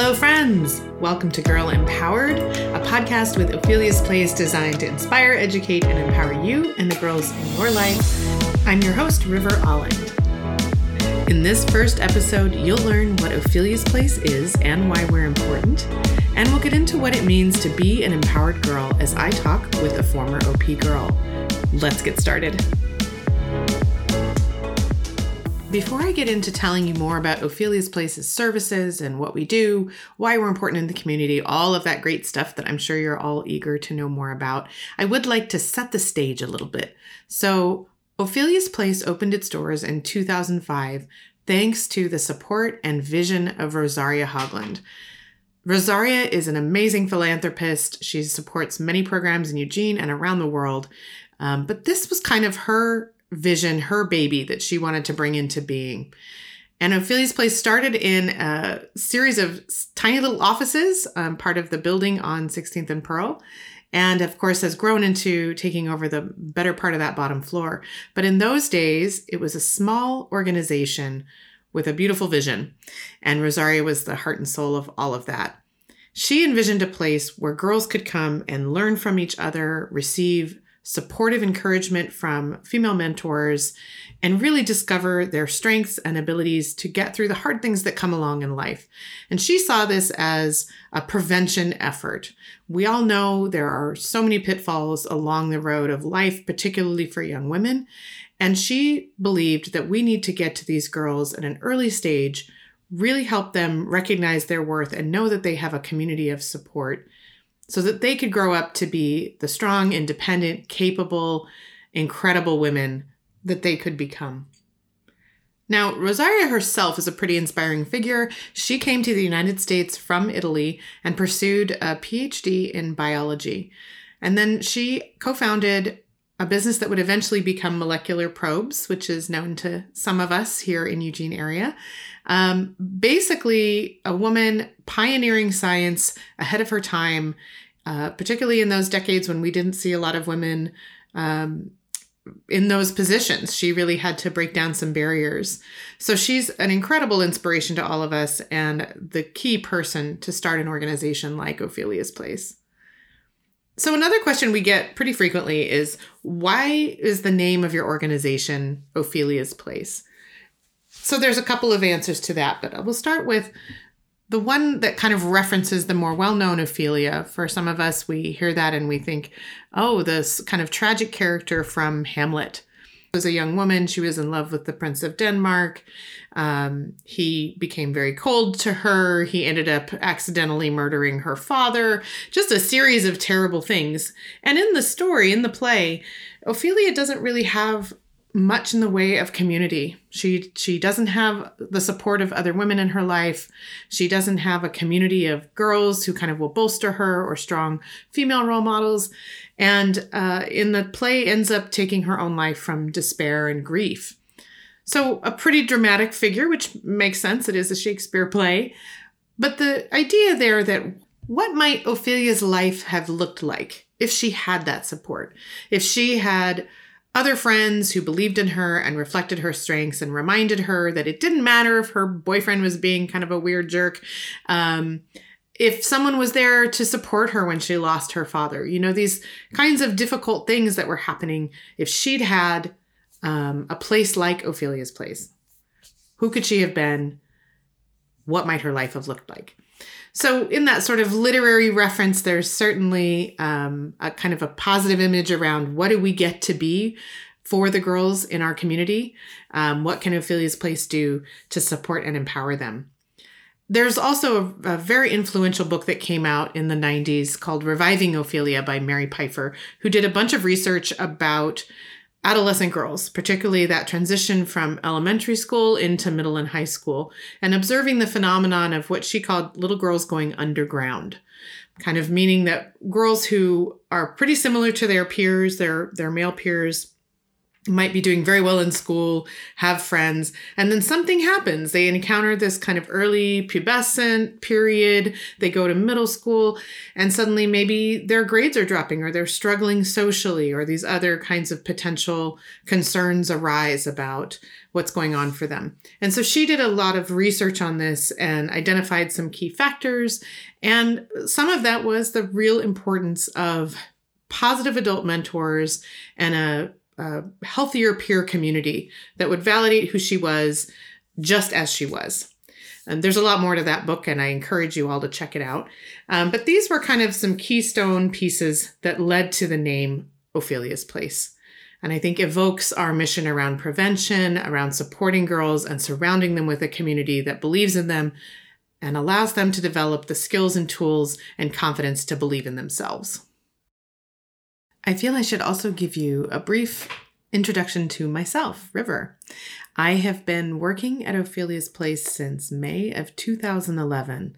Hello, friends! Welcome to Girl Empowered, a podcast with Ophelia's Place designed to inspire, educate, and empower you and the girls in your life. I'm your host, River Alling. In this first episode, you'll learn what Ophelia's Place is and why we're important, and we'll get into what it means to be an empowered girl as I talk with a former OP girl. Let's get started. Before I get into telling you more about Ophelia's Place's services and what we do, why we're important in the community, all of that great stuff that I'm sure you're all eager to know more about, I would like to set the stage a little bit. So, Ophelia's Place opened its doors in 2005 thanks to the support and vision of Rosaria Haugland. Rosaria is an amazing philanthropist. She supports many programs in Eugene and around the world. Um, but this was kind of her vision, her baby that she wanted to bring into being. And Ophelia's Place started in a series of tiny little offices, um, part of the building on 16th and Pearl, and of course has grown into taking over the better part of that bottom floor. But in those days, it was a small organization with a beautiful vision, and Rosaria was the heart and soul of all of that. She envisioned a place where girls could come and learn from each other, receive supportive encouragement from female mentors, and really discover their strengths and abilities to get through the hard things that come along in life. And she saw this as a prevention effort. We all know there are so many pitfalls along the road of life, particularly for young women. And she believed that we need to get to these girls at an early stage, really help them recognize their worth and know that they have a community of support so that they could grow up to be the strong, independent, capable, incredible women that they could become. Now, Rosaria herself is a pretty inspiring figure. She came to the United States from Italy and pursued a PhD in biology. And then she co founded a business that would eventually become Molecular Probes, which is known to some of us here in Eugene area. Um, basically, a woman pioneering science ahead of her time, uh, particularly in those decades when we didn't see a lot of women um, in those positions. She really had to break down some barriers. So she's an incredible inspiration to all of us and the key person to start an organization like Ophelia's Place. So, another question we get pretty frequently is why is the name of your organization Ophelia's Place? So there's a couple of answers to that, but we'll start with the one that kind of references the more well-known Ophelia. For some of us, we hear that and we think, oh, this kind of tragic character from Hamlet. Was a young woman. She was in love with the Prince of Denmark. Um, he became very cold to her. He ended up accidentally murdering her father. Just a series of terrible things. And in the story, in the play, Ophelia doesn't really have much in the way of community. She she doesn't have the support of other women in her life. She doesn't have a community of girls who kind of will bolster her or strong female role models. And uh, in the play, ends up taking her own life from despair and grief. So a pretty dramatic figure, which makes sense. It is a Shakespeare play, but the idea there that what might Ophelia's life have looked like if she had that support, if she had other friends who believed in her and reflected her strengths and reminded her that it didn't matter if her boyfriend was being kind of a weird jerk. Um, if someone was there to support her when she lost her father, you know, these kinds of difficult things that were happening, if she'd had um, a place like Ophelia's place, who could she have been? What might her life have looked like? So, in that sort of literary reference, there's certainly um, a kind of a positive image around what do we get to be for the girls in our community? Um, what can Ophelia's Place do to support and empower them? There's also a, a, very influential book that came out in the 90s called Reviving Ophelia by Mary Pipher, who did a bunch of research about adolescent girls, particularly that transition from elementary school into middle and high school, and observing the phenomenon of what she called little girls going underground. Kind of meaning that girls who are pretty similar to their peers, their, their male peers, might be doing very well in school, have friends, and then something happens. They encounter this kind of early pubescent period. They go to middle school, and suddenly maybe their grades are dropping, or they're struggling socially, or these other kinds of potential concerns arise about what's going on for them. And so she did a lot of research on this and identified some key factors. And some of that was the real importance of positive adult mentors and a a healthier peer community that would validate who she was just as she was. And there's a lot more to that book, and I encourage you all to check it out. Um, but these were kind of some keystone pieces that led to the name Ophelia's Place. And I think evokes our mission around prevention, around supporting girls, and surrounding them with a community that believes in them and allows them to develop the skills and tools and confidence to believe in themselves. I feel I should also give you a brief introduction to myself, River. I have been working at Ophelia's Place since May of 2011.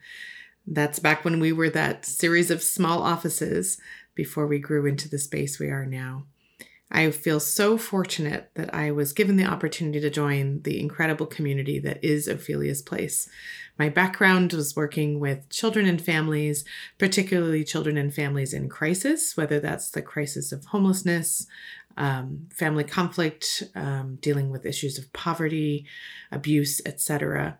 That's back when we were that series of small offices before we grew into the space we are now. I feel so fortunate that I was given the opportunity to join the incredible community that is Ophelia's Place. My background was working with children and families, particularly children and families in crisis, whether that's the crisis of homelessness, um, family conflict, um, dealing with issues of poverty, abuse, etc.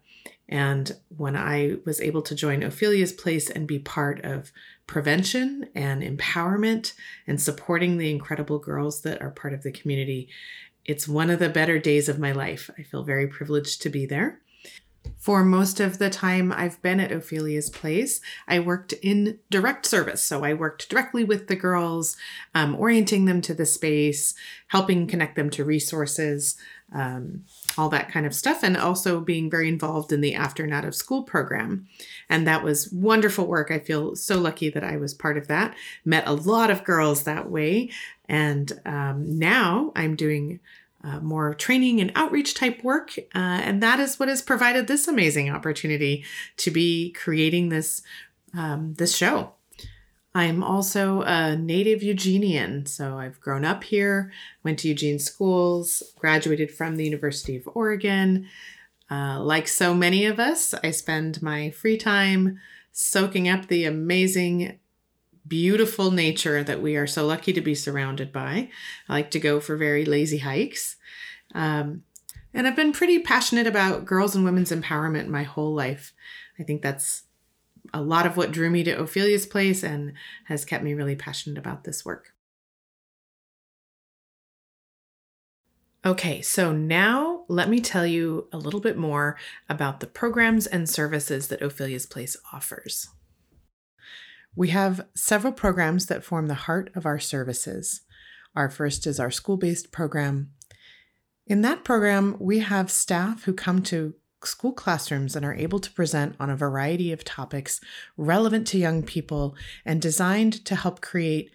And when I was able to join Ophelia's Place and be part of prevention and empowerment and supporting the incredible girls that are part of the community, it's one of the better days of my life. I feel very privileged to be there. For most of the time I've been at Ophelia's Place, I worked in direct service. So I worked directly with the girls, um, orienting them to the space, helping connect them to resources, um, all that kind of stuff, and also being very involved in the after and out of school program. And that was wonderful work. I feel so lucky that I was part of that. Met a lot of girls that way. And um, now I'm doing uh, more training and outreach type work. Uh, and that is what has provided this amazing opportunity to be creating this, um, this show. I'm also a native Eugenian, so I've grown up here, went to Eugene schools, graduated from the University of Oregon. Uh, like so many of us, I spend my free time soaking up the amazing, beautiful nature that we are so lucky to be surrounded by. I like to go for very lazy hikes. Um, and I've been pretty passionate about girls and women's empowerment my whole life. I think that's a lot of what drew me to Ophelia's Place and has kept me really passionate about this work. Okay, so now let me tell you a little bit more about the programs and services that Ophelia's Place offers. We have several programs that form the heart of our services. Our first is our school based program. In that program, we have staff who come to school classrooms and are able to present on a variety of topics relevant to young people and designed to help create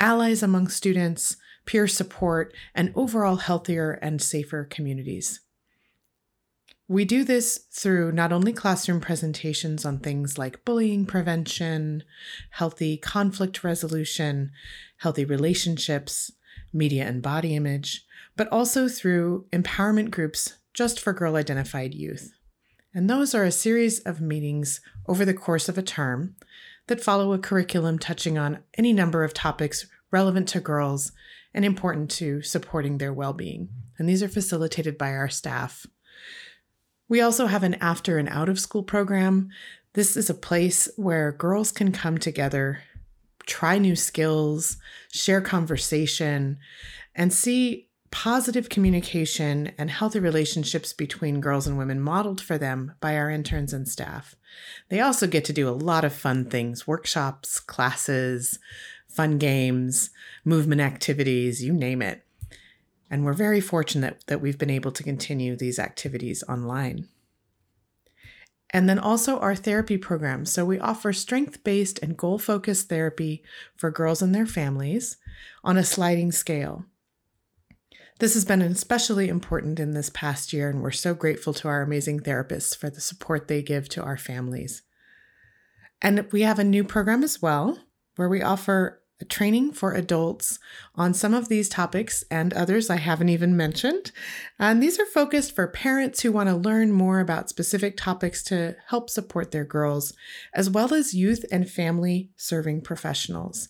allies among students, peer support, and overall healthier and safer communities. We do this through not only classroom presentations on things like bullying prevention, healthy conflict resolution, healthy relationships, media and body image, but also through empowerment groups just for girl identified youth. And those are a series of meetings over the course of a term that follow a curriculum touching on any number of topics relevant to girls and important to supporting their well being. And these are facilitated by our staff. We also have an after and out of school program. This is a place where girls can come together, try new skills, share conversation, and see positive communication and healthy relationships between girls and women modeled for them by our interns and staff. They also get to do a lot of fun things workshops, classes, fun games, movement activities, you name it. And we're very fortunate that we've been able to continue these activities online. And then also our therapy program. So we offer strength based and goal focused therapy for girls and their families on a sliding scale. This has been especially important in this past year, and we're so grateful to our amazing therapists for the support they give to our families. And we have a new program as well, where we offer training for adults on some of these topics and others I haven't even mentioned. And these are focused for parents who want to learn more about specific topics to help support their girls, as well as youth and family serving professionals.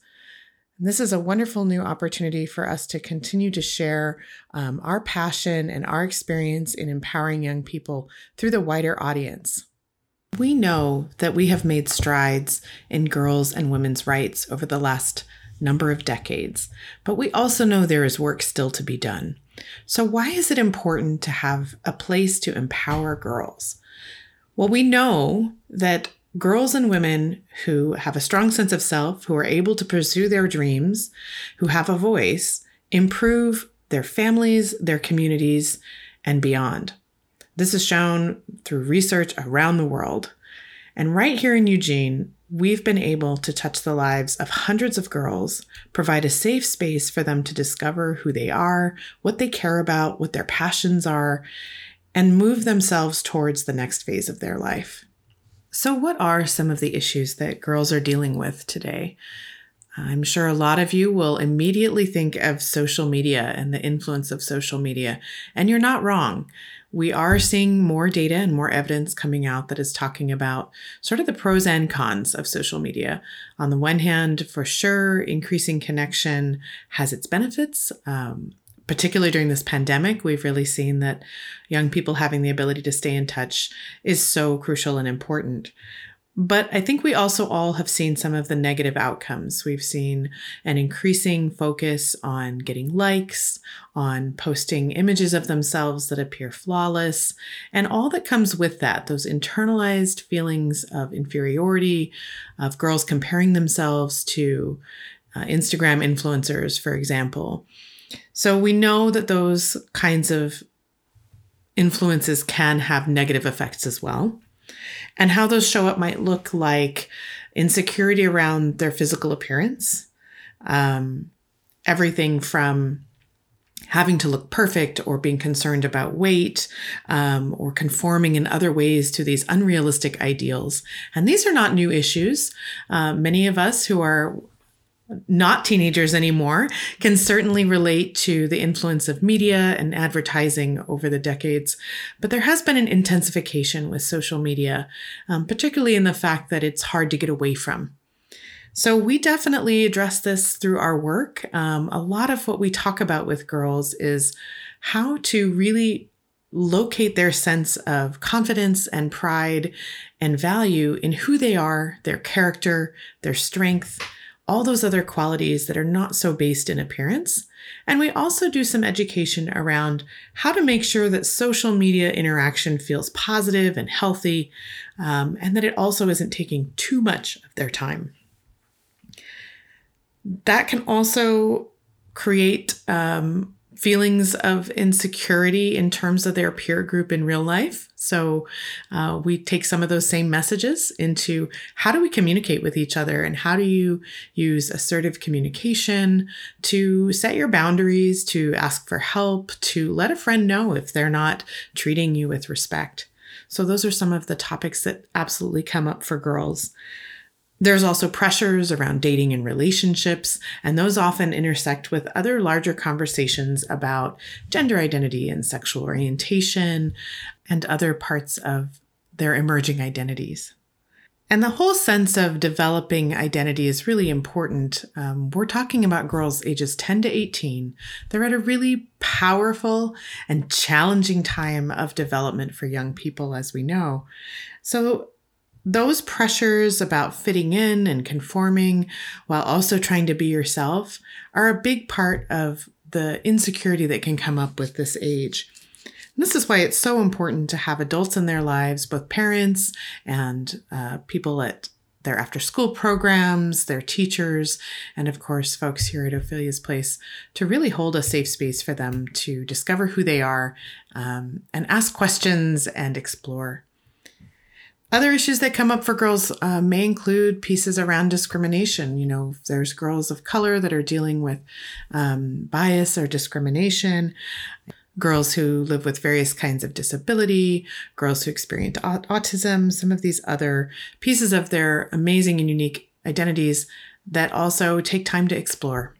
And this is a wonderful new opportunity for us to continue to share um, our passion and our experience in empowering young people through the wider audience. We know that we have made strides in girls' and women's rights over the last number of decades, but we also know there is work still to be done. So, why is it important to have a place to empower girls? Well, we know that girls and women who have a strong sense of self, who are able to pursue their dreams, who have a voice, improve their families, their communities, and beyond. This is shown through research around the world. And right here in Eugene, we've been able to touch the lives of hundreds of girls, provide a safe space for them to discover who they are, what they care about, what their passions are, and move themselves towards the next phase of their life. So, what are some of the issues that girls are dealing with today? I'm sure a lot of you will immediately think of social media and the influence of social media, and you're not wrong we are seeing more data and more evidence coming out that is talking about sort of the pros and cons of social media. On the one hand, for sure, increasing connection has its benefits. Um, particularly during this pandemic, we've really seen that young people having the ability to stay in touch is so crucial and important. But I think we also all have seen some of the negative outcomes. We've seen an increasing focus on getting likes, on posting images of themselves that appear flawless, and all that comes with that those internalized feelings of inferiority, of girls comparing themselves to uh, Instagram influencers, for example. So we know that those kinds of influences can have negative effects as well and how those show up might look like insecurity around their physical appearance, um, everything from having to look perfect or being concerned about weight um, or conforming in other ways to these unrealistic ideals. And these are not new issues. Uh, many of us who are not teenagers anymore can certainly relate to the influence of media and advertising over the decades. But there has been an intensification with social media, um, particularly in the fact that it's hard to get away from. So, we definitely address this through our work. Um, a lot of what we talk about with girls is how to really locate their sense of confidence and pride and value in who they are, their character, their strength all those other qualities that are not so based in appearance. And we also do some education around how to make sure that social media interaction feels positive and healthy, um, and that it also isn't taking too much of their time. That can also create um, feelings of insecurity in terms of their peer group in real life. So uh, we take some of those same messages into how do we communicate with each other and how do you use assertive communication to set your boundaries, to ask for help, to let a friend know if they're not treating you with respect. So those are some of the topics that absolutely come up for girls. There's also pressures around dating and relationships, and those often intersect with other larger conversations about gender identity and sexual orientation and other parts of their emerging identities. And the whole sense of developing identity is really important. Um, we're talking about girls ages 10 to 18. They're at a really powerful and challenging time of development for young people, as we know. So, those pressures about fitting in and conforming while also trying to be yourself are a big part of the insecurity that can come up with this age. This is why it's so important to have adults in their lives, both parents and uh, people at their after school programs, their teachers, and of course, folks here at Ophelia's Place to really hold a safe space for them to discover who they are um, and ask questions and explore. Other issues that come up for girls uh, may include pieces around discrimination. You know, there's girls of color that are dealing with um, bias or discrimination, girls who live with various kinds of disability, girls who experience autism, some of these other pieces of their amazing and unique identities that also take time to explore.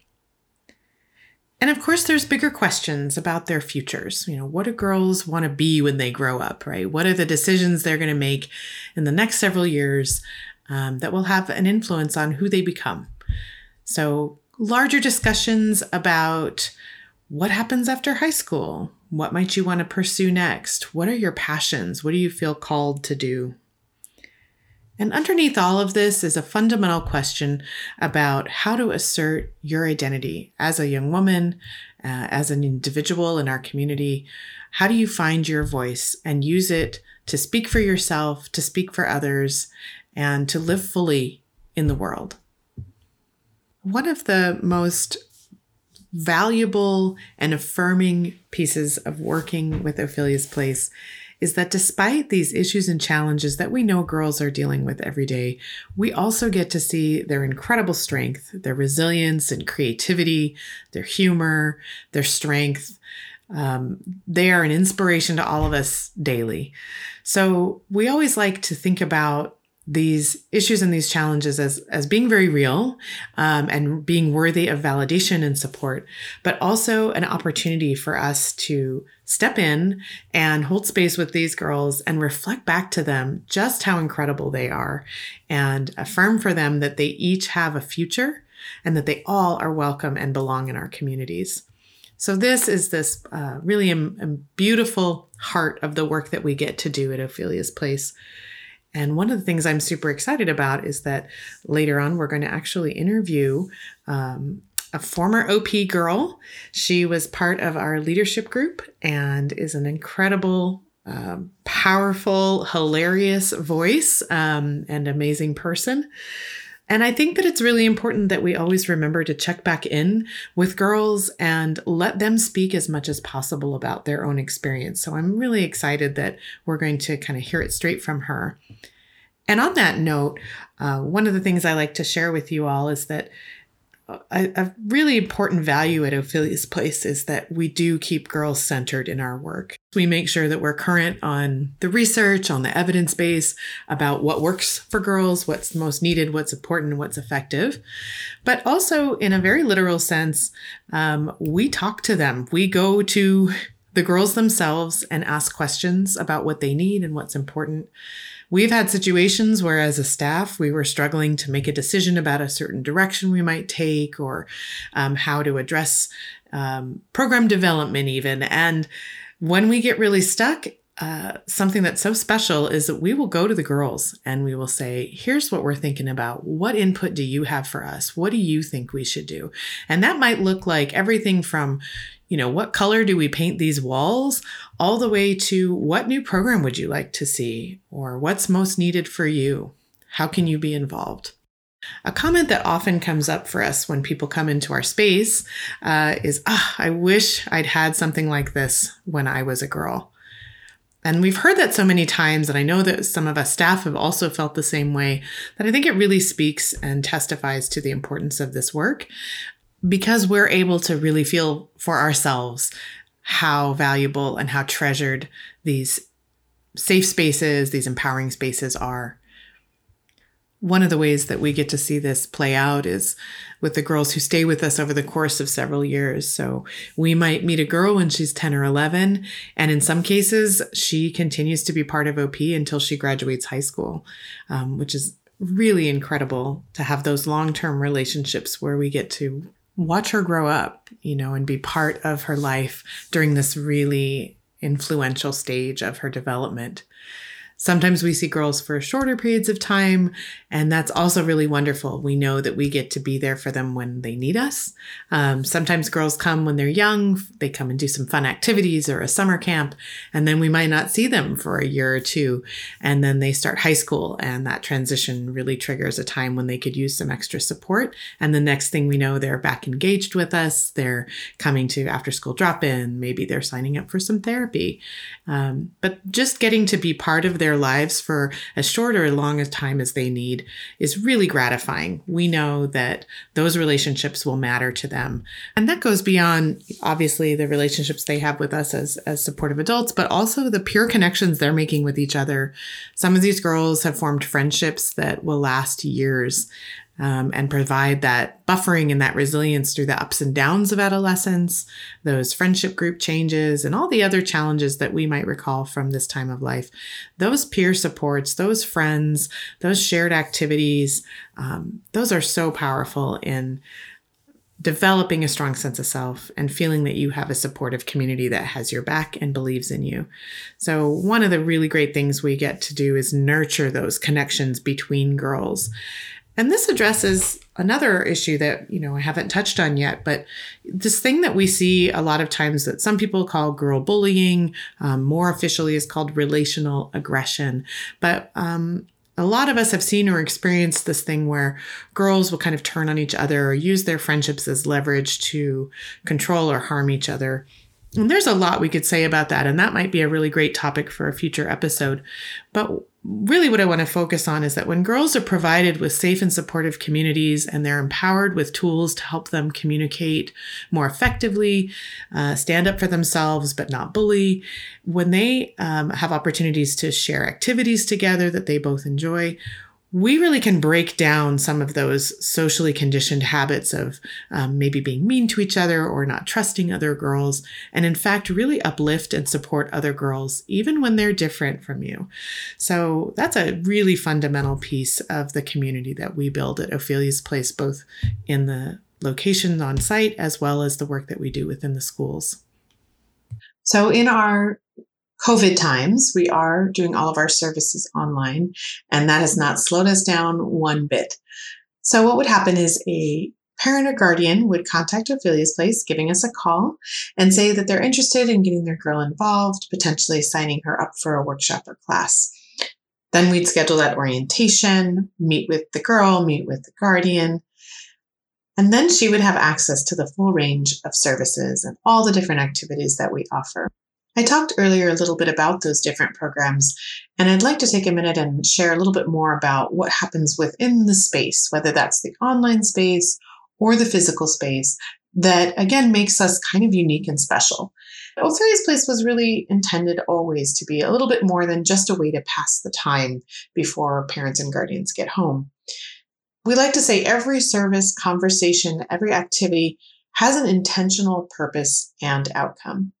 And of course, there's bigger questions about their futures. You know, what do girls want to be when they grow up, right? What are the decisions they're going to make in the next several years um, that will have an influence on who they become? So, larger discussions about what happens after high school? What might you want to pursue next? What are your passions? What do you feel called to do? And underneath all of this is a fundamental question about how to assert your identity as a young woman, uh, as an individual in our community. How do you find your voice and use it to speak for yourself, to speak for others, and to live fully in the world? One of the most valuable and affirming pieces of working with Ophelia's Place is that despite these issues and challenges that we know girls are dealing with every day, we also get to see their incredible strength, their resilience and creativity, their humor, their strength. Um, they are an inspiration to all of us daily. So we always like to think about these issues and these challenges as as being very real um, and being worthy of validation and support, but also an opportunity for us to step in and hold space with these girls and reflect back to them just how incredible they are, and affirm for them that they each have a future and that they all are welcome and belong in our communities. So this is this uh, really um, beautiful heart of the work that we get to do at Ophelia's Place. And one of the things I'm super excited about is that later on, we're going to actually interview um, a former OP girl. She was part of our leadership group and is an incredible, um, powerful, hilarious voice um, and amazing person. And I think that it's really important that we always remember to check back in with girls and let them speak as much as possible about their own experience. So I'm really excited that we're going to kind of hear it straight from her. And on that note, uh, one of the things I like to share with you all is that a, a, really important value at Ophelia's Place is that we do keep girls centered in our work. We make sure that we're current on the research, on the evidence base about what works for girls, what's most needed, what's important, what's effective. But also, in a very literal sense, um, we talk to them. We go to the girls themselves and ask questions about what they need and what's important. We've had situations where, as a staff, we were struggling to make a decision about a certain direction we might take or um, how to address um, program development, even. And when we get really stuck, uh, something that's so special is that we will go to the girls and we will say, Here's what we're thinking about. What input do you have for us? What do you think we should do? And that might look like everything from, you know, what color do we paint these walls, all the way to what new program would you like to see, or what's most needed for you? How can you be involved? A comment that often comes up for us when people come into our space uh, is, ah, I wish I'd had something like this when I was a girl. And we've heard that so many times, and I know that some of us staff have also felt the same way, that I think it really speaks and testifies to the importance of this work because we're able to really feel for ourselves how valuable and how treasured these safe spaces, these empowering spaces are. One of the ways that we get to see this play out is with the girls who stay with us over the course of several years. So we might meet a girl when she's 10 or 11, and in some cases, she continues to be part of OP until she graduates high school, um, which is really incredible to have those long term relationships where we get to watch her grow up, you know, and be part of her life during this really influential stage of her development. Sometimes we see girls for shorter periods of time, and that's also really wonderful. We know that we get to be there for them when they need us. Um, sometimes girls come when they're young, they come and do some fun activities or a summer camp, and then we might not see them for a year or two. And then they start high school, and that transition really triggers a time when they could use some extra support. And the next thing we know, they're back engaged with us, they're coming to after school drop in, maybe they're signing up for some therapy. Um, but just getting to be part of their their lives for as short or as long a time as they need is really gratifying. We know that those relationships will matter to them. And that goes beyond obviously the relationships they have with us as, as supportive adults, but also the pure connections they're making with each other. Some of these girls have formed friendships that will last years. Um, and provide that buffering and that resilience through the ups and downs of adolescence, those friendship group changes, and all the other challenges that we might recall from this time of life. Those peer supports, those friends, those shared activities, um, those are so powerful in developing a strong sense of self and feeling that you have a supportive community that has your back and believes in you. So, one of the really great things we get to do is nurture those connections between girls. And this addresses another issue that, you know, I haven't touched on yet, but this thing that we see a lot of times that some people call girl bullying, um, more officially is called relational aggression. But um, a lot of us have seen or experienced this thing where girls will kind of turn on each other or use their friendships as leverage to control or harm each other. And there's a lot we could say about that, and that might be a really great topic for a future episode. But really what I want to focus on is that when girls are provided with safe and supportive communities and they're empowered with tools to help them communicate more effectively, uh, stand up for themselves but not bully, when they um, have opportunities to share activities together that they both enjoy, we really can break down some of those socially conditioned habits of um, maybe being mean to each other or not trusting other girls, and in fact, really uplift and support other girls, even when they're different from you. So that's a really fundamental piece of the community that we build at Ophelia's Place, both in the location on site as well as the work that we do within the schools. So, in our COVID times, we are doing all of our services online, and that has not slowed us down one bit. So, what would happen is a parent or guardian would contact Ophelia's Place, giving us a call, and say that they're interested in getting their girl involved, potentially signing her up for a workshop or class. Then we'd schedule that orientation, meet with the girl, meet with the guardian, and then she would have access to the full range of services and all the different activities that we offer. I talked earlier a little bit about those different programs, and I'd like to take a minute and share a little bit more about what happens within the space, whether that's the online space or the physical space, that again makes us kind of unique and special. Ophelia's Place was really intended always to be a little bit more than just a way to pass the time before parents and guardians get home. We like to say every service, conversation, every activity has an intentional purpose and outcome.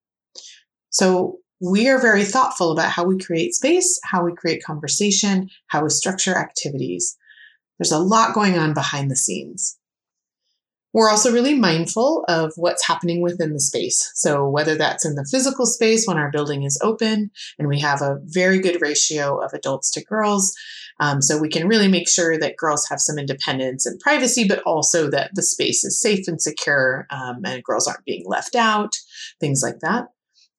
So we are very thoughtful about how we create space, how we create conversation, how we structure activities. There's a lot going on behind the scenes. We're also really mindful of what's happening within the space. So, whether that's in the physical space when our building is open and we have a very good ratio of adults to girls, um, so we can really make sure that girls have some independence and privacy, but also that the space is safe and secure um, and girls aren't being left out, things like that.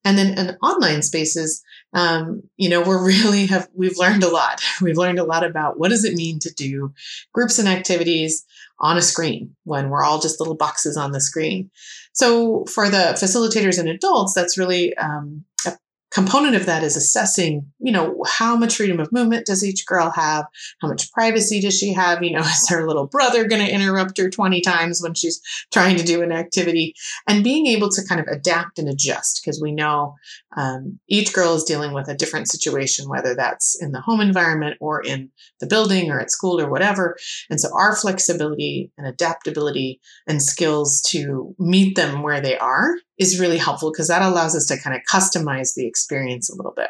And then in online spaces, um, you know, we're really have we've learned a lot. We've learned a lot about what does it mean to do groups and activities on a screen when we're all just little boxes on the screen. So for the facilitators and adults, that's really um, a component of that is assessing, you know, how much freedom of movement does each girl have? How much privacy does she have? You know, is her little brother going to interrupt her 20 times when she's trying to do an activity? And being able to kind of adapt and adjust because we know um, each girl is dealing with a different situation, whether that's in the home environment or in the building or at school or whatever. And so our flexibility and adaptability and skills to meet them where they are is really helpful because that allows us to kind of customize the experience a little bit.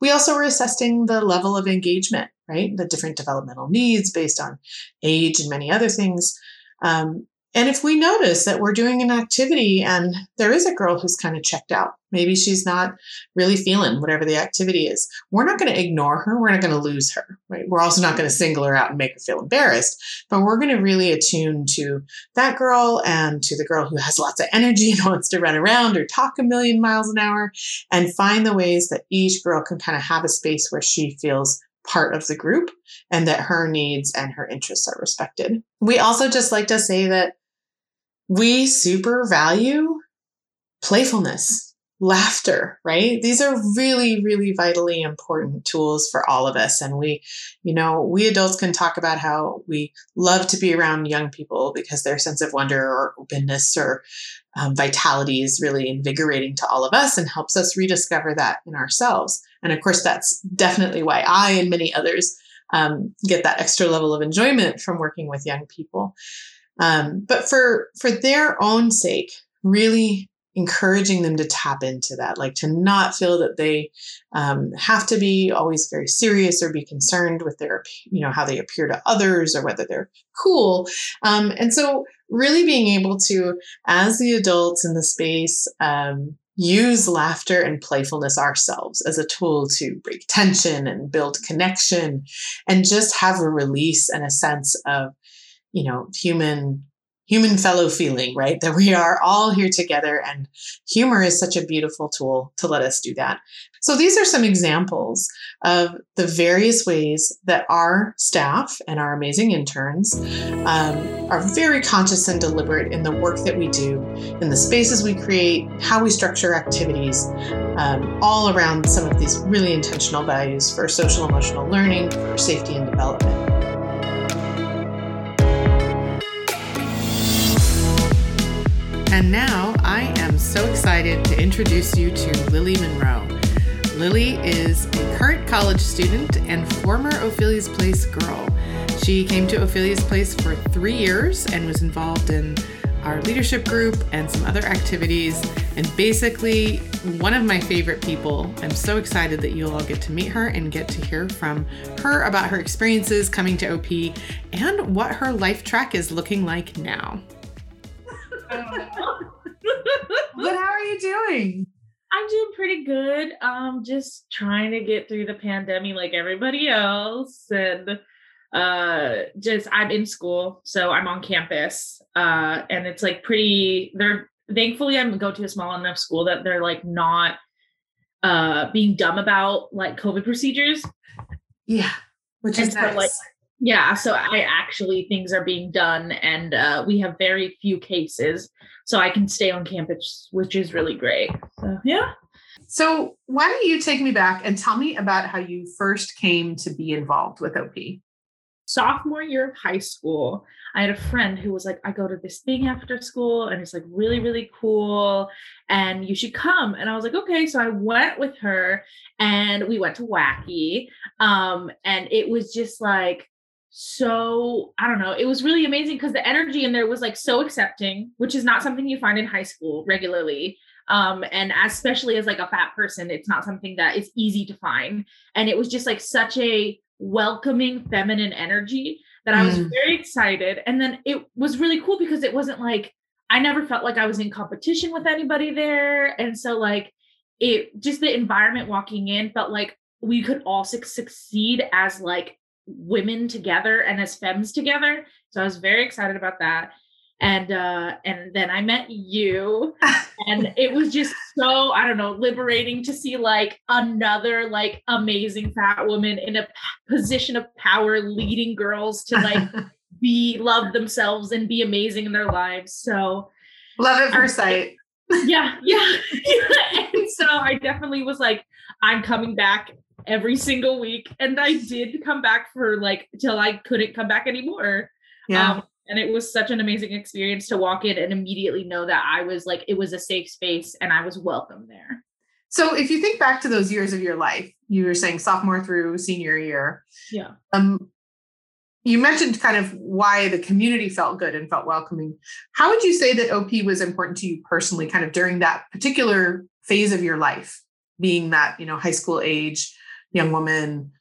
We also were assessing the level of engagement, right? The different developmental needs based on age and many other things. Um, and if we notice that we're doing an activity and there is a girl who's kind of checked out, maybe she's not really feeling whatever the activity is, we're not going to ignore her. We're not going to lose her, right? We're also not going to single her out and make her feel embarrassed, but we're going to really attune to that girl and to the girl who has lots of energy and wants to run around or talk a million miles an hour and find the ways that each girl can kind of have a space where she feels part of the group and that her needs and her interests are respected. We also just like to say that we super value playfulness, laughter, right? These are really, really vitally important tools for all of us. And we, you know, we adults can talk about how we love to be around young people because their sense of wonder or openness or um, vitality is really invigorating to all of us and helps us rediscover that in ourselves. And of course, that's definitely why I and many others um, get that extra level of enjoyment from working with young people. Um, but for for their own sake, really encouraging them to tap into that, like to not feel that they um, have to be always very serious or be concerned with their, you know, how they appear to others or whether they're cool. Um, and so, really being able to, as the adults in the space, um, use laughter and playfulness ourselves as a tool to break tension and build connection and just have a release and a sense of you know human human fellow feeling, right? That we are all here together and humor is such a beautiful tool to let us do that. So these are some examples of the various ways that our staff and our amazing interns um, are very conscious and deliberate in the work that we do, in the spaces we create, how we structure activities, um, all around some of these really intentional values for social emotional learning, for safety and development. And now I am so excited to introduce you to Lily Monroe. Lily is a current college student and former Ophelia's Place girl. She came to Ophelia's Place for three years and was involved in our leadership group and some other activities. And basically, one of my favorite people. I'm so excited that you'll all get to meet her and get to hear from her about her experiences coming to OP and what her life track is looking like now. But how are you doing? I'm doing pretty good. Um, just trying to get through the pandemic like everybody else, and uh, just I'm in school, so I'm on campus, uh, and it's like pretty. They're thankfully I'm go to a small enough school that they're like not uh being dumb about like COVID procedures. Yeah, which is nice. like yeah, so I actually things are being done, and uh, we have very few cases, so I can stay on campus, which is really great. So yeah. So why don't you take me back and tell me about how you first came to be involved with OP? Sophomore year of high school, I had a friend who was like, I go to this thing after school and it's like really, really cool. And you should come. And I was like, okay. So I went with her and we went to WACI. Um, and it was just like so I don't know. It was really amazing because the energy in there was like so accepting, which is not something you find in high school regularly. Um, and especially as like a fat person, it's not something that is easy to find. And it was just like such a welcoming feminine energy that I was mm. very excited. And then it was really cool because it wasn't like I never felt like I was in competition with anybody there. And so like it just the environment walking in felt like we could all su- succeed as like women together and as femmes together. So I was very excited about that. And uh and then I met you and it was just so I don't know liberating to see like another like amazing fat woman in a position of power leading girls to like be love themselves and be amazing in their lives. So love at first sight. Yeah, yeah. yeah. And so I definitely was like I'm coming back every single week. And I did come back for like till I couldn't come back anymore. Yeah. Um, and it was such an amazing experience to walk in and immediately know that I was like, it was a safe space and I was welcome there. So if you think back to those years of your life, you were saying sophomore through senior year. Yeah. Um, you mentioned kind of why the community felt good and felt welcoming. How would you say that OP was important to you personally, kind of during that particular phase of your life, being that, you know, high school age, young woman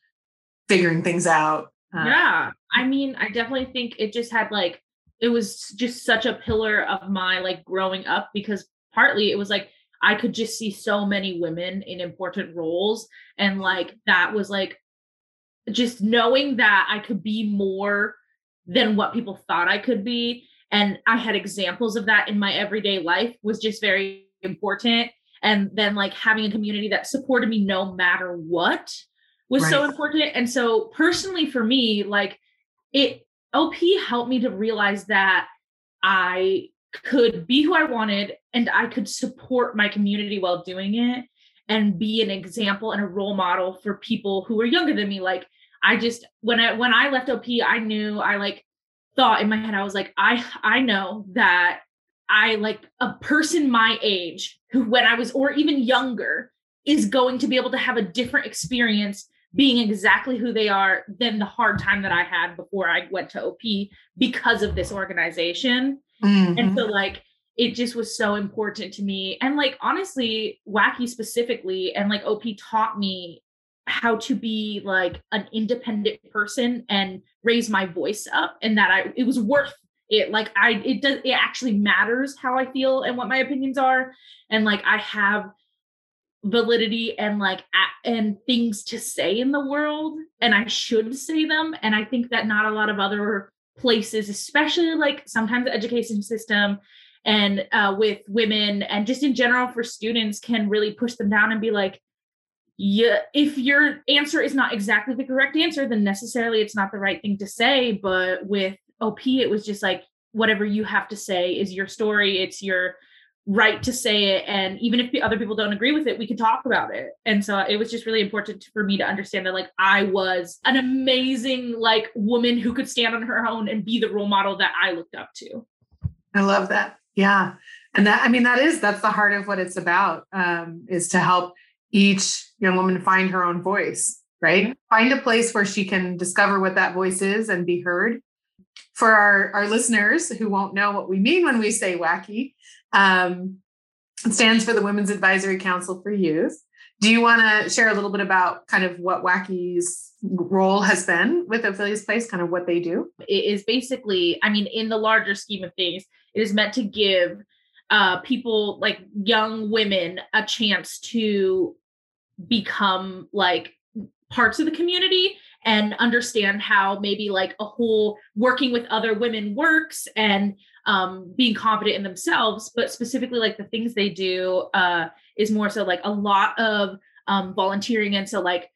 figuring things out. Uh, yeah. I mean, I definitely think it just had like, it was just such a pillar of my like growing up because partly it was like, I could just see so many women in important roles. And like, that was like, just knowing that I could be more than what people thought I could be. And I had examples of that in my everyday life was just very important and then like having a community that supported me no matter what was right. so important and so personally for me like it op helped me to realize that i could be who i wanted and i could support my community while doing it and be an example and a role model for people who are younger than me like i just when i when i left op i knew i like thought in my head i was like i i know that I like a person my age who, when I was, or even younger, is going to be able to have a different experience being exactly who they are than the hard time that I had before I went to OP because of this organization. Mm-hmm. And so, like, it just was so important to me. And, like, honestly, Wacky specifically, and like OP taught me how to be like an independent person and raise my voice up and that I it was worth it like I it does it actually matters how I feel and what my opinions are. And like I have validity and like and things to say in the world and I should say them. And I think that not a lot of other places especially like sometimes the education system and uh, with women and just in general for students can really push them down and be like yeah if your answer is not exactly the correct answer then necessarily it's not the right thing to say but with op it was just like whatever you have to say is your story it's your right to say it and even if the other people don't agree with it we can talk about it. And so it was just really important for me to understand that like i was an amazing like woman who could stand on her own and be the role model that i looked up to. I love that. Yeah. And that i mean that is that's the heart of what it's about um, is to help each young woman find her own voice right? Mm-hmm. find a place where she can discover what that voice is and be heard for our, our listeners who won't know what we mean when we say wacky, um, it stands for the Women's Advisory Council for Youth. Do you want to share a little bit about kind of what Wacky's role has been with Ophelia's Place, kind of what they do? It is basically, I mean, in the larger scheme of things, it is meant to give uh, people like young women a chance to become like parts of the community and understand how maybe like a whole working with other women works and um, being confident in themselves, but specifically like the things they do uh, is more so like a lot of um, volunteering. And so like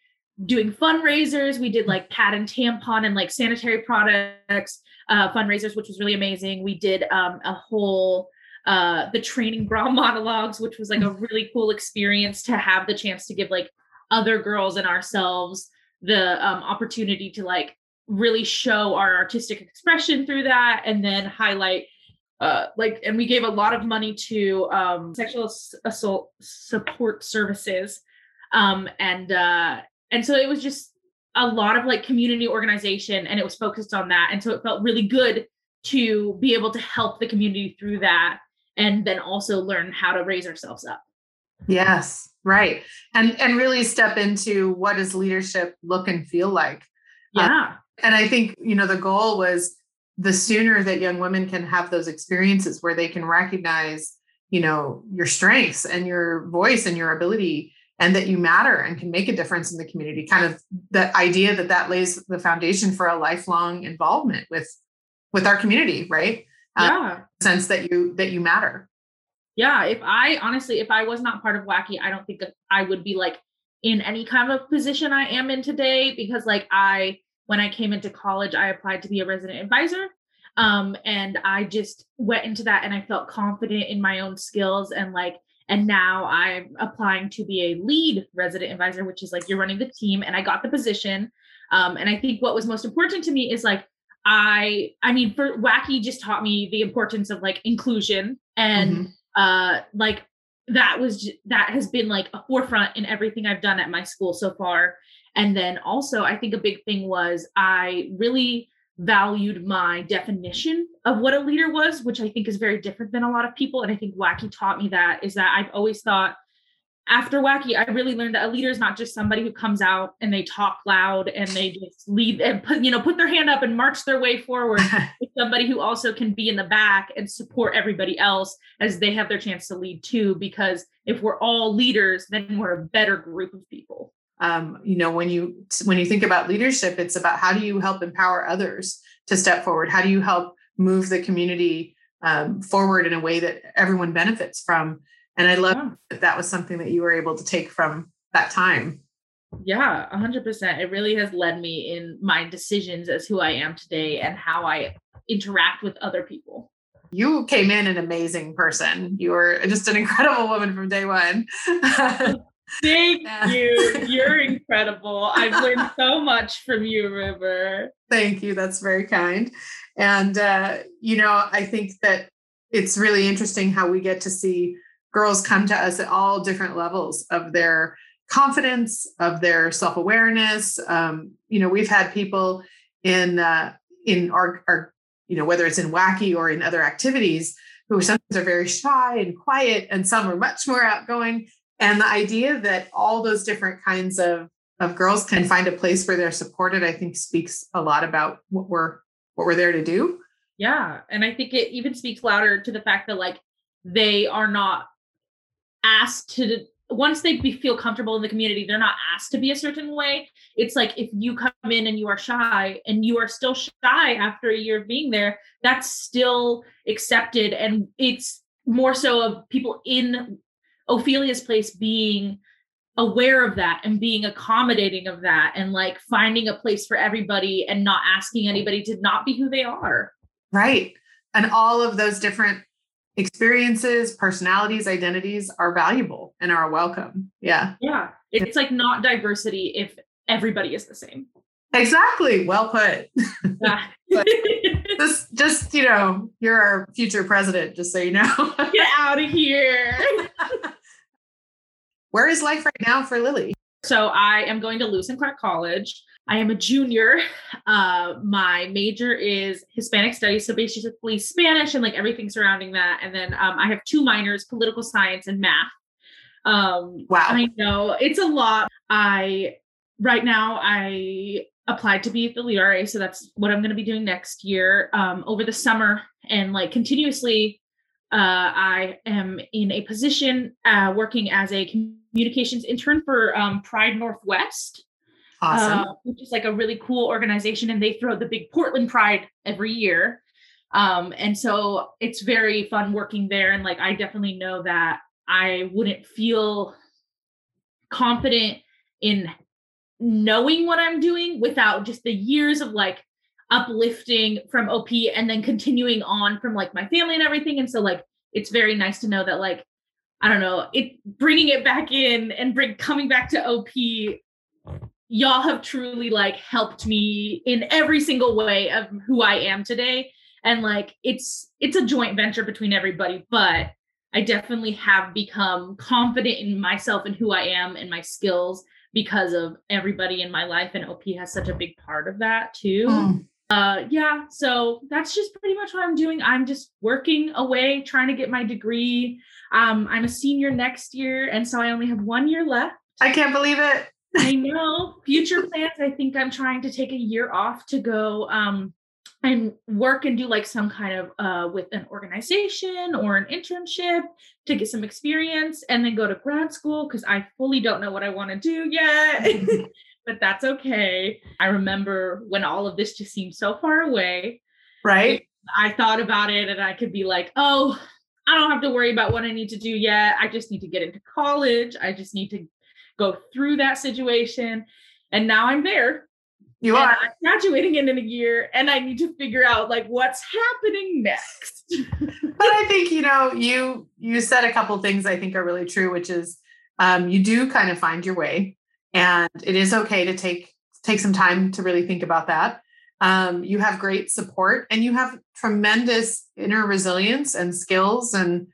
doing fundraisers, we did like pad and tampon and like sanitary products uh, fundraisers, which was really amazing. We did um, a whole uh, the training bra monologues, which was like a really cool experience to have the chance to give like other girls and ourselves the um, opportunity to like really show our artistic expression through that and then highlight uh, like and we gave a lot of money to um, sexual assault support services um, and uh, and so it was just a lot of like community organization and it was focused on that and so it felt really good to be able to help the community through that and then also learn how to raise ourselves up. Yes right. And and really step into what does leadership look and feel like? Uh, yeah. and i think you know the goal was the sooner that young women can have those experiences where they can recognize you know your strengths and your voice and your ability and that you matter and can make a difference in the community kind of the idea that that lays the foundation for a lifelong involvement with with our community right? Uh, yeah. um, sense that you that you matter yeah if i honestly if i was not part of Wacky, i don't think i would be like in any kind of position i am in today because like i when I came into college, I applied to be a resident advisor. Um, and I just went into that and I felt confident in my own skills and like, and now I'm applying to be a lead resident advisor, which is like you're running the team, and I got the position. Um, and I think what was most important to me is like I, I mean, for wacky just taught me the importance of like inclusion and mm-hmm. Uh, like that was that has been like a forefront in everything I've done at my school so far. And then also, I think a big thing was I really valued my definition of what a leader was, which I think is very different than a lot of people. And I think Wacky taught me that is that I've always thought after wacky I really learned that a leader is not just somebody who comes out and they talk loud and they just lead and put, you know, put their hand up and march their way forward. it's somebody who also can be in the back and support everybody else as they have their chance to lead too. Because if we're all leaders, then we're a better group of people um, you know when you when you think about leadership it's about how do you help empower others to step forward how do you help move the community um, forward in a way that everyone benefits from and i love yeah. that that was something that you were able to take from that time yeah 100% it really has led me in my decisions as who i am today and how i interact with other people you came in an amazing person you were just an incredible woman from day one Thank yeah. you. You're incredible. I've learned so much from you, River. Thank you. That's very kind. And, uh, you know, I think that it's really interesting how we get to see girls come to us at all different levels of their confidence, of their self awareness. Um, you know, we've had people in uh, in our, our, you know, whether it's in wacky or in other activities, who sometimes are very shy and quiet, and some are much more outgoing. And the idea that all those different kinds of of girls can find a place where they're supported, I think speaks a lot about what we're what we're there to do. Yeah. And I think it even speaks louder to the fact that like they are not asked to once they be, feel comfortable in the community, they're not asked to be a certain way. It's like if you come in and you are shy and you are still shy after a year of being there, that's still accepted. And it's more so of people in Ophelia's place being aware of that and being accommodating of that and like finding a place for everybody and not asking anybody to not be who they are. Right. And all of those different experiences, personalities, identities are valuable and are welcome. Yeah. Yeah. It's like not diversity if everybody is the same. Exactly. Well put. Yeah. just, just, you know, you're our future president, just so you know. Get out of here. Where is life right now for Lily? So I am going to Lewis and Clark College. I am a junior. Uh, my major is Hispanic studies, so basically Spanish and like everything surrounding that. And then um, I have two minors: political science and math. Um, wow, I know it's a lot. I right now I applied to be at the LERA, so that's what I'm going to be doing next year um, over the summer and like continuously. Uh, I am in a position uh, working as a communications intern for um, Pride Northwest. Awesome. Uh, which is like a really cool organization, and they throw the big Portland Pride every year. Um, and so it's very fun working there. And like, I definitely know that I wouldn't feel confident in knowing what I'm doing without just the years of like uplifting from OP and then continuing on from like my family and everything. And so, like, it's very nice to know that, like, I don't know, it bringing it back in and bring coming back to OP y'all have truly like helped me in every single way of who I am today. And like it's it's a joint venture between everybody, but I definitely have become confident in myself and who I am and my skills because of everybody in my life. And OP has such a big part of that too. Mm. Uh yeah, so that's just pretty much what I'm doing. I'm just working away, trying to get my degree. Um, I'm a senior next year, and so I only have one year left. I can't believe it. I know. Future plans, I think I'm trying to take a year off to go um and work and do like some kind of uh with an organization or an internship to get some experience and then go to grad school because I fully don't know what I want to do yet. but that's okay. I remember when all of this just seemed so far away. Right. I thought about it and I could be like, oh, I don't have to worry about what I need to do yet. I just need to get into college. I just need to go through that situation. And now I'm there. You are I'm graduating in, in a year and I need to figure out like what's happening next. but I think, you know, you you said a couple things I think are really true, which is um, you do kind of find your way. And it is okay to take take some time to really think about that. Um, you have great support and you have tremendous inner resilience and skills and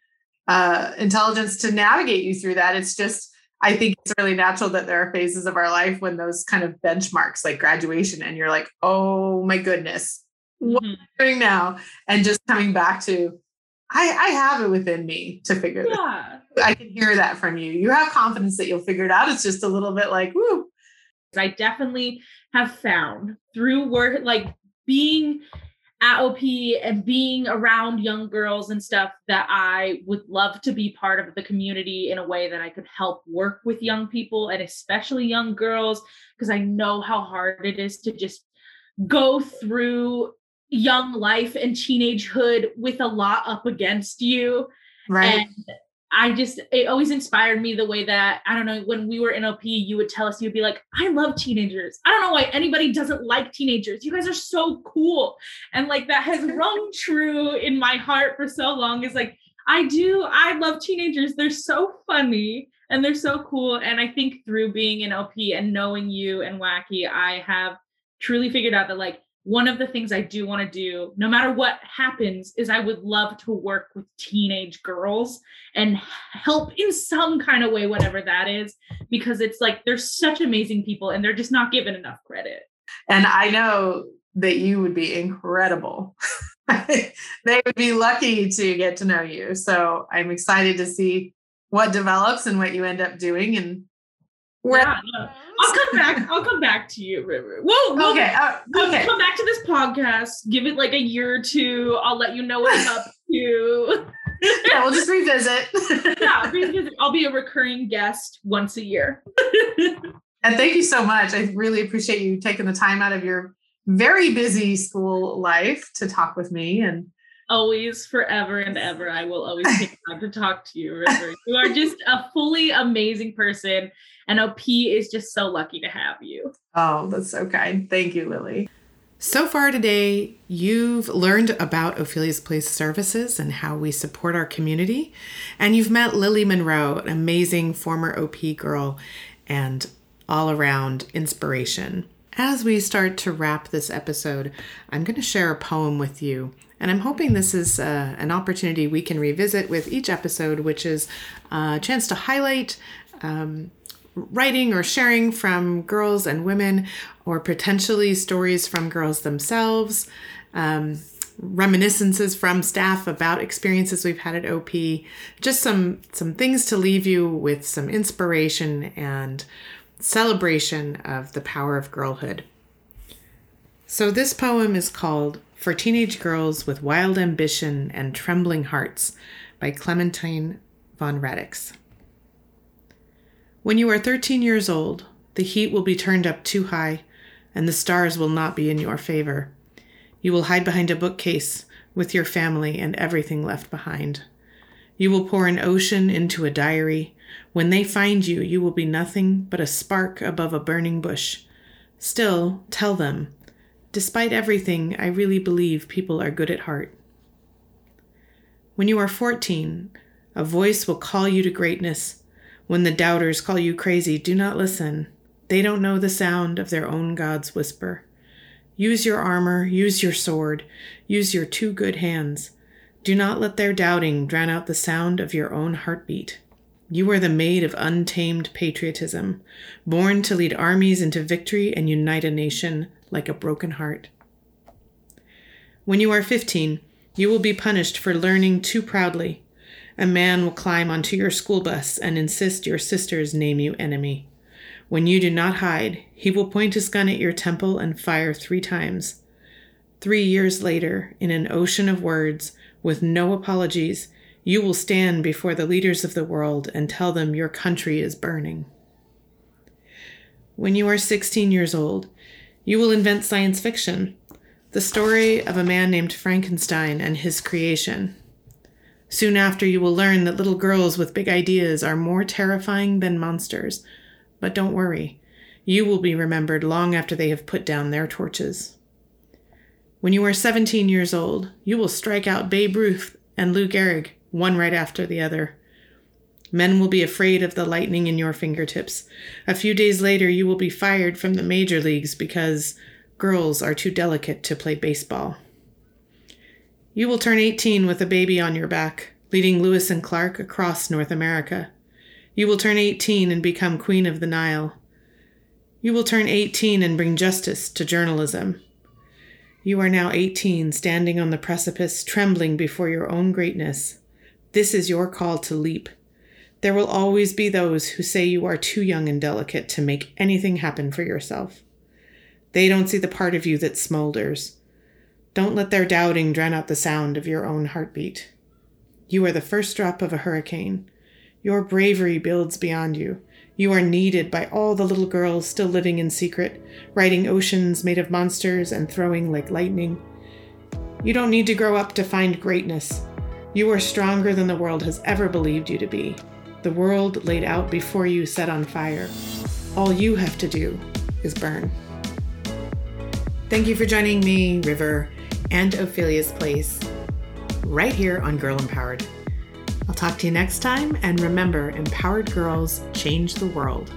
uh, intelligence to navigate you through that. It's just I think it's really natural that there are phases of our life when those kind of benchmarks like graduation and you're like, oh my goodness, what mm-hmm. am I doing now? And just coming back to, I, I have it within me to figure it. yeah. this. I can hear that from you. You have confidence that you'll figure it out. It's just a little bit like, woo. I definitely have found through work, like being at OP and being around young girls and stuff that I would love to be part of the community in a way that I could help work with young people and especially young girls because I know how hard it is to just go through young life and teenagehood with a lot up against you. Right. And I just, it always inspired me the way that, I don't know, when we were in OP, you would tell us, you'd be like, I love teenagers. I don't know why anybody doesn't like teenagers. You guys are so cool. And like that has rung true in my heart for so long is like, I do, I love teenagers. They're so funny and they're so cool. And I think through being in OP and knowing you and Wacky, I have truly figured out that like one of the things I do want to do, no matter what happens, is I would love to work with teenage girls and help in some kind of way, whatever that is, because it's like they're such amazing people and they're just not given enough credit. And I know that you would be incredible. they would be lucky to get to know you. So I'm excited to see what develops and what you end up doing and where yeah, no. I'll come back. I'll come back to you, River. Whoa, whoa okay, uh, okay. Come back to this podcast. Give it like a year or two. I'll let you know what I'm up to. yeah, we'll just revisit. yeah, revisit. I'll be a recurring guest once a year. and thank you so much. I really appreciate you taking the time out of your very busy school life to talk with me and always forever and ever i will always take time to talk to you river you are just a fully amazing person and op is just so lucky to have you oh that's so kind thank you lily so far today, you've learned about Ophelia's Place Services and how we support our community. And you've met Lily Monroe, an amazing former OP girl and all around inspiration. As we start to wrap this episode, I'm going to share a poem with you. And I'm hoping this is uh, an opportunity we can revisit with each episode, which is a chance to highlight um, writing or sharing from girls and women, or potentially stories from girls themselves, um, reminiscences from staff about experiences we've had at OP, just some some things to leave you with some inspiration and celebration of the power of girlhood. So, this poem is called For Teenage Girls with Wild Ambition and Trembling Hearts by Clementine von Radics. When you are 13 years old, the heat will be turned up too high, and the stars will not be in your favor. You will hide behind a bookcase with your family and everything left behind. You will pour an ocean into a diary when they find you, you will be nothing but a spark above a burning bush. Still, tell them, despite everything, I really believe people are good at heart. When you are 14, a voice will call you to greatness. When the doubters call you crazy, do not listen. They don't know the sound of their own God's whisper. Use your armor, use your sword, use your two good hands. Do not let their doubting drown out the sound of your own heartbeat. You are the maid of untamed patriotism, born to lead armies into victory and unite a nation like a broken heart. When you are 15, you will be punished for learning too proudly. A man will climb onto your school bus and insist your sisters name you enemy. When you do not hide, he will point his gun at your temple and fire three times. Three years later, in an ocean of words, with no apologies, you will stand before the leaders of the world and tell them your country is burning. When you are 16 years old, you will invent science fiction, the story of a man named Frankenstein and his creation. Soon after, you will learn that little girls with big ideas are more terrifying than monsters. But don't worry, you will be remembered long after they have put down their torches. When you are 17 years old, you will strike out Babe Ruth and Lou Gehrig one right after the other. Men will be afraid of the lightning in your fingertips. A few days later, you will be fired from the major leagues because girls are too delicate to play baseball. You will turn 18 with a baby on your back, leading Lewis and Clark across North America. You will turn 18 and become Queen of the Nile. You will turn 18 and bring justice to journalism. You are now 18, standing on the precipice, trembling before your own greatness. This is your call to leap. There will always be those who say you are too young and delicate to make anything happen for yourself. They don't see the part of you that smolders. Don't let their doubting drown out the sound of your own heartbeat. You are the first drop of a hurricane. Your bravery builds beyond you. You are needed by all the little girls still living in secret, riding oceans made of monsters and throwing like lightning. You don't need to grow up to find greatness. You are stronger than the world has ever believed you to be. The world laid out before you set on fire. All you have to do is burn. Thank you for joining me, River, and Ophelia's Place, right here on Girl Empowered. I'll talk to you next time, and remember empowered girls change the world.